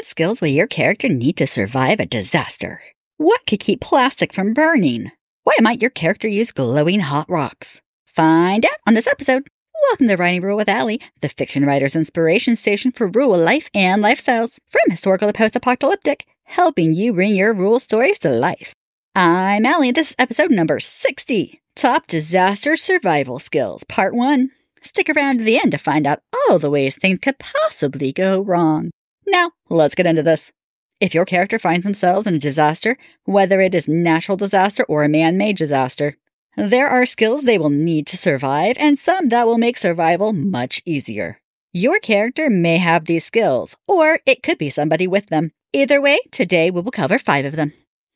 What skills will your character need to survive a disaster? What could keep plastic from burning? Why might your character use glowing hot rocks? Find out on this episode. Welcome to Writing Rural with Alley, the fiction writer's inspiration station for rural life and lifestyles, from historical to post apocalyptic, helping you bring your rule stories to life. I'm Alley, this is episode number 60 Top Disaster Survival Skills, Part 1. Stick around to the end to find out all the ways things could possibly go wrong. Now, let's get into this. If your character finds themselves in a disaster, whether it is natural disaster or a man-made disaster, there are skills they will need to survive and some that will make survival much easier. Your character may have these skills, or it could be somebody with them. Either way, today we will cover five of them.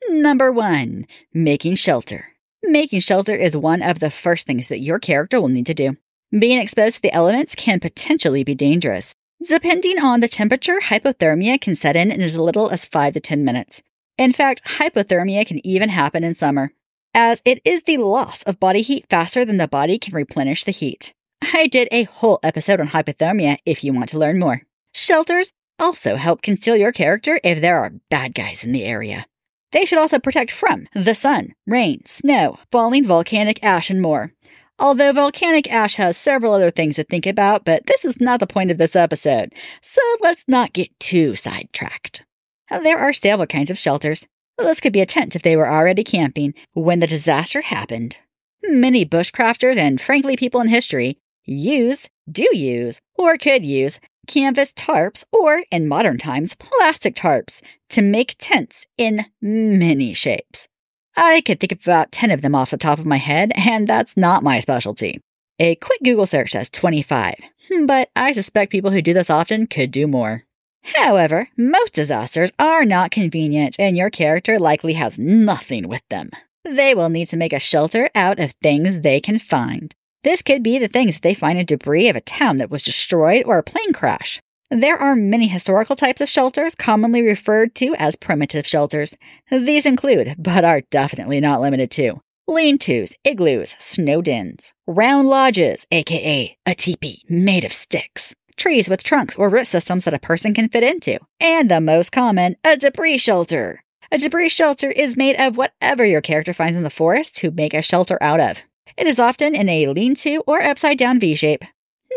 Number one, making shelter. Making shelter is one of the first things that your character will need to do. Being exposed to the elements can potentially be dangerous. Depending on the temperature, hypothermia can set in in as little as 5 to 10 minutes. In fact, hypothermia can even happen in summer, as it is the loss of body heat faster than the body can replenish the heat. I did a whole episode on hypothermia if you want to learn more. Shelters also help conceal your character if there are bad guys in the area. They should also protect from the sun, rain, snow, falling volcanic ash, and more. Although volcanic ash has several other things to think about, but this is not the point of this episode, so let's not get too sidetracked. There are several kinds of shelters. This could be a tent if they were already camping when the disaster happened. Many bushcrafters and frankly people in history used, do use, or could use canvas tarps or, in modern times, plastic tarps to make tents in many shapes. I could think of about 10 of them off the top of my head, and that's not my specialty. A quick Google search says 25, hmm, but I suspect people who do this often could do more. However, most disasters are not convenient, and your character likely has nothing with them. They will need to make a shelter out of things they can find. This could be the things they find in debris of a town that was destroyed or a plane crash. There are many historical types of shelters, commonly referred to as primitive shelters. These include, but are definitely not limited to, lean tos, igloos, snow dens, round lodges, aka a teepee made of sticks, trees with trunks or root systems that a person can fit into, and the most common, a debris shelter. A debris shelter is made of whatever your character finds in the forest to make a shelter out of. It is often in a lean to or upside down V shape.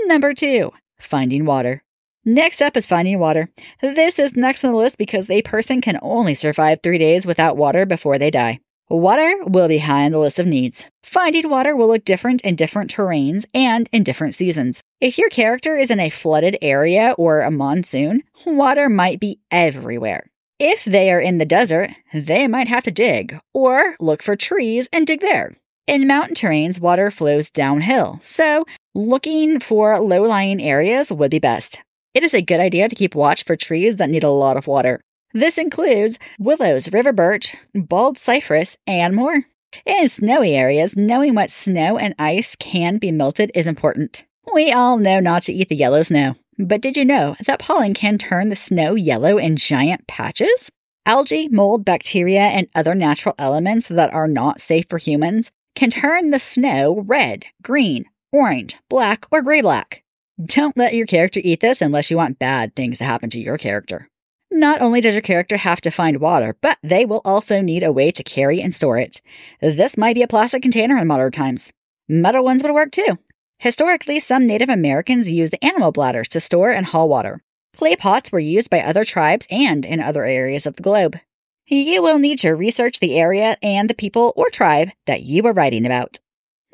Number two, finding water. Next up is finding water. This is next on the list because a person can only survive three days without water before they die. Water will be high on the list of needs. Finding water will look different in different terrains and in different seasons. If your character is in a flooded area or a monsoon, water might be everywhere. If they are in the desert, they might have to dig or look for trees and dig there. In mountain terrains, water flows downhill, so looking for low lying areas would be best. It is a good idea to keep watch for trees that need a lot of water. This includes willows, river birch, bald cypress, and more. In snowy areas, knowing what snow and ice can be melted is important. We all know not to eat the yellow snow, but did you know that pollen can turn the snow yellow in giant patches? Algae, mold, bacteria, and other natural elements that are not safe for humans can turn the snow red, green, orange, black, or gray black. Don't let your character eat this unless you want bad things to happen to your character. Not only does your character have to find water, but they will also need a way to carry and store it. This might be a plastic container in modern times. Metal ones would work too. Historically, some Native Americans used animal bladders to store and haul water. Clay pots were used by other tribes and in other areas of the globe. You will need to research the area and the people or tribe that you are writing about.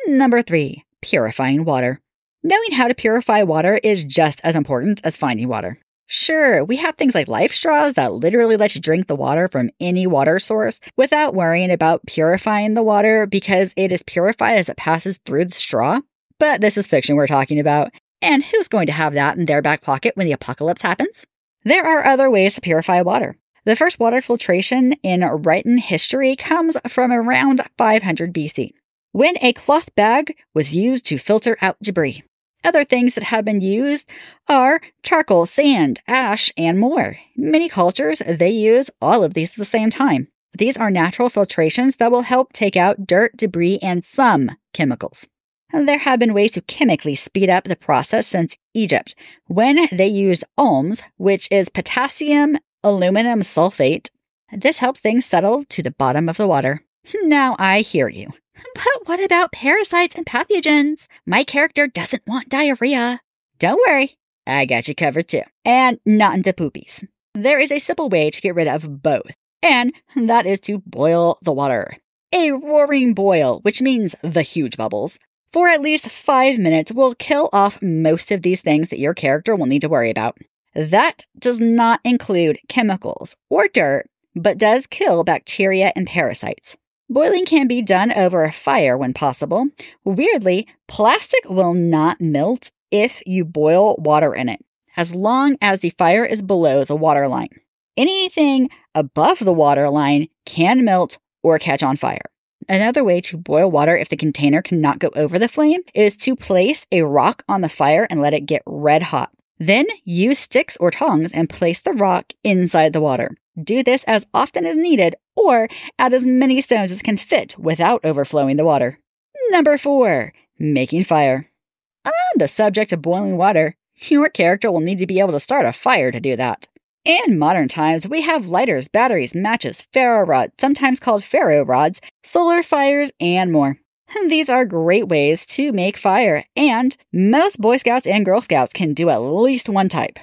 Number three, purifying water. Knowing how to purify water is just as important as finding water. Sure, we have things like life straws that literally let you drink the water from any water source without worrying about purifying the water because it is purified as it passes through the straw. But this is fiction we're talking about, and who's going to have that in their back pocket when the apocalypse happens? There are other ways to purify water. The first water filtration in written history comes from around 500 BC, when a cloth bag was used to filter out debris. Other things that have been used are charcoal, sand, ash, and more. Many cultures, they use all of these at the same time. These are natural filtrations that will help take out dirt, debris, and some chemicals. There have been ways to chemically speed up the process since Egypt, when they used alum, which is potassium aluminum sulfate. This helps things settle to the bottom of the water. Now I hear you. But what about parasites and pathogens? My character doesn't want diarrhea. Don't worry, I got you covered too. And not into poopies. There is a simple way to get rid of both, and that is to boil the water. A roaring boil, which means the huge bubbles, for at least five minutes will kill off most of these things that your character will need to worry about. That does not include chemicals or dirt, but does kill bacteria and parasites. Boiling can be done over a fire when possible. Weirdly, plastic will not melt if you boil water in it, as long as the fire is below the water line. Anything above the water line can melt or catch on fire. Another way to boil water if the container cannot go over the flame is to place a rock on the fire and let it get red hot. Then use sticks or tongs and place the rock inside the water. Do this as often as needed or add as many stones as can fit without overflowing the water. Number four, making fire. On the subject of boiling water, your character will need to be able to start a fire to do that. In modern times, we have lighters, batteries, matches, ferro rods, sometimes called ferro rods, solar fires, and more. These are great ways to make fire, and most Boy Scouts and Girl Scouts can do at least one type.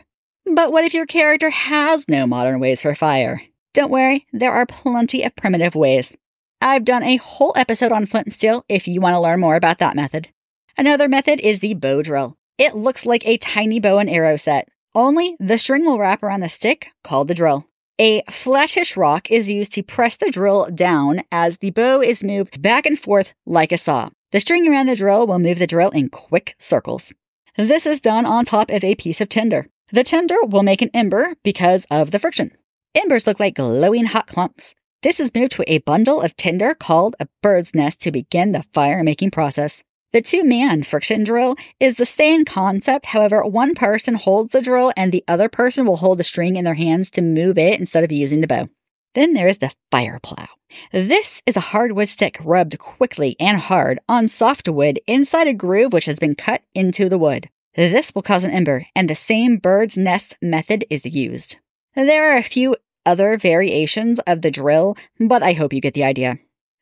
But what if your character has no modern ways for fire? Don't worry, there are plenty of primitive ways. I've done a whole episode on flint and steel if you want to learn more about that method. Another method is the bow drill. It looks like a tiny bow and arrow set, only the string will wrap around the stick called the drill. A flattish rock is used to press the drill down as the bow is moved back and forth like a saw. The string around the drill will move the drill in quick circles. This is done on top of a piece of tinder. The tinder will make an ember because of the friction. Embers look like glowing hot clumps. This is moved to a bundle of tinder called a bird's nest to begin the fire making process. The two man friction drill is the same concept. However, one person holds the drill and the other person will hold the string in their hands to move it instead of using the bow. Then there is the fire plow. This is a hardwood stick rubbed quickly and hard on soft wood inside a groove which has been cut into the wood. This will cause an ember, and the same bird's nest method is used. There are a few other variations of the drill, but I hope you get the idea.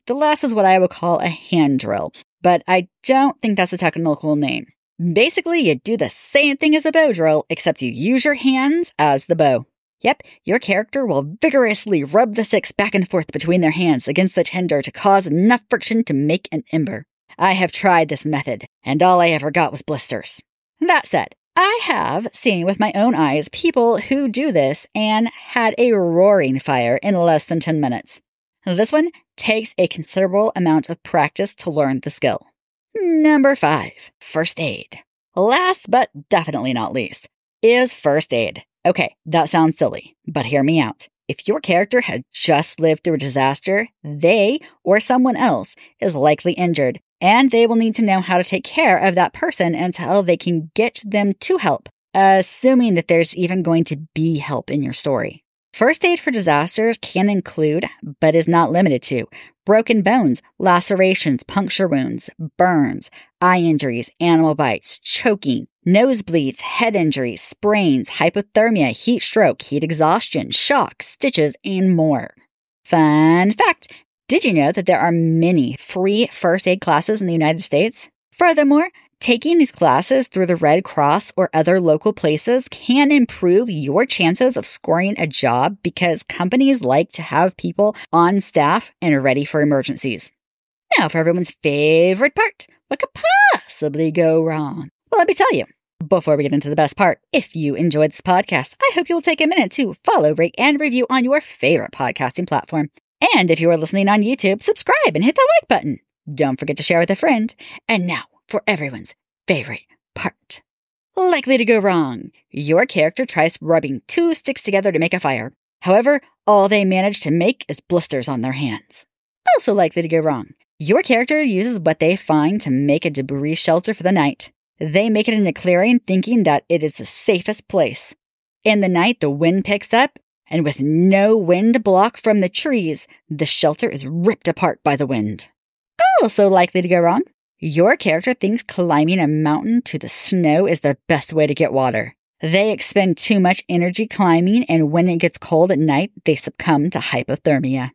The last is what I would call a hand drill, but I don't think that's a technical name. Basically, you do the same thing as a bow drill, except you use your hands as the bow. Yep, your character will vigorously rub the sticks back and forth between their hands against the tinder to cause enough friction to make an ember. I have tried this method, and all I ever got was blisters. That said, I have seen with my own eyes people who do this and had a roaring fire in less than 10 minutes. This one takes a considerable amount of practice to learn the skill. Number five, first aid. Last but definitely not least is first aid. Okay, that sounds silly, but hear me out. If your character had just lived through a disaster, they or someone else is likely injured, and they will need to know how to take care of that person until they can get them to help, assuming that there's even going to be help in your story. First aid for disasters can include, but is not limited to, broken bones, lacerations, puncture wounds, burns, eye injuries, animal bites, choking, nosebleeds, head injuries, sprains, hypothermia, heat stroke, heat exhaustion, shock, stitches, and more. Fun fact Did you know that there are many free first aid classes in the United States? Furthermore, Taking these classes through the Red Cross or other local places can improve your chances of scoring a job because companies like to have people on staff and ready for emergencies. Now, for everyone's favorite part what could possibly go wrong? Well, let me tell you. Before we get into the best part, if you enjoyed this podcast, I hope you'll take a minute to follow, rate, and review on your favorite podcasting platform. And if you are listening on YouTube, subscribe and hit that like button. Don't forget to share with a friend. And now, for everyone's favorite part. Likely to go wrong. Your character tries rubbing two sticks together to make a fire. However, all they manage to make is blisters on their hands. Also likely to go wrong. Your character uses what they find to make a debris shelter for the night. They make it in a clearing thinking that it is the safest place. In the night, the wind picks up, and with no wind block from the trees, the shelter is ripped apart by the wind. Oh, also likely to go wrong. Your character thinks climbing a mountain to the snow is the best way to get water. They expend too much energy climbing, and when it gets cold at night, they succumb to hypothermia.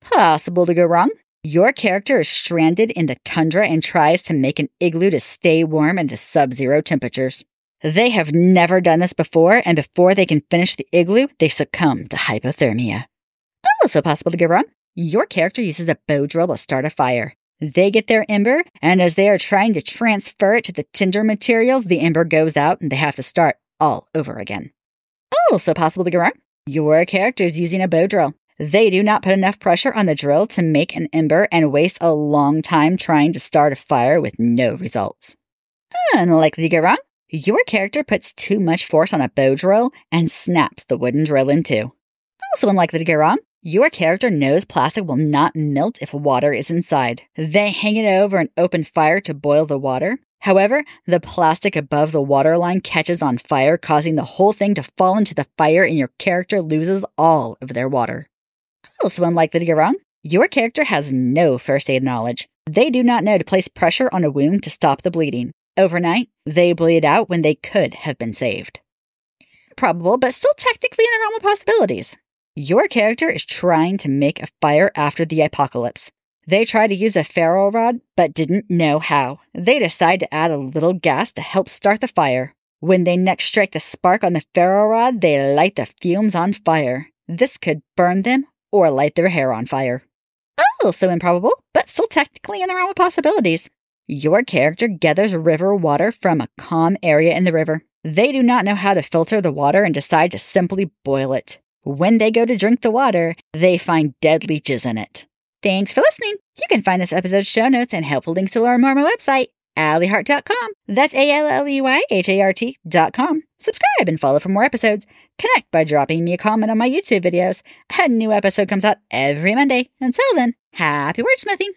Possible to go wrong? Your character is stranded in the tundra and tries to make an igloo to stay warm in the sub zero temperatures. They have never done this before, and before they can finish the igloo, they succumb to hypothermia. Also possible to go wrong. Your character uses a bow drill to start a fire. They get their ember, and as they are trying to transfer it to the tinder materials, the ember goes out and they have to start all over again. Also possible to go wrong. Your character is using a bow drill. They do not put enough pressure on the drill to make an ember and waste a long time trying to start a fire with no results. Unlikely to go wrong. Your character puts too much force on a bow drill and snaps the wooden drill in two. Also unlikely to go wrong. Your character knows plastic will not melt if water is inside. They hang it over an open fire to boil the water. However, the plastic above the water line catches on fire, causing the whole thing to fall into the fire, and your character loses all of their water. Also unlikely to go wrong. Your character has no first aid knowledge. They do not know to place pressure on a wound to stop the bleeding. Overnight, they bleed out when they could have been saved. Probable, but still technically in the realm of possibilities. Your character is trying to make a fire after the apocalypse. They try to use a ferro rod, but didn't know how. They decide to add a little gas to help start the fire. When they next strike the spark on the ferro rod, they light the fumes on fire. This could burn them or light their hair on fire. Oh, also improbable, but still technically in the realm of possibilities. Your character gathers river water from a calm area in the river. They do not know how to filter the water and decide to simply boil it. When they go to drink the water, they find dead leeches in it. Thanks for listening. You can find this episode's show notes and helpful links to learn more on my website, alleyhart.com. That's A-L-L-E-Y-H-A-R-T.com. Subscribe and follow for more episodes. Connect by dropping me a comment on my YouTube videos. A new episode comes out every Monday. Until then, happy wordsmithing.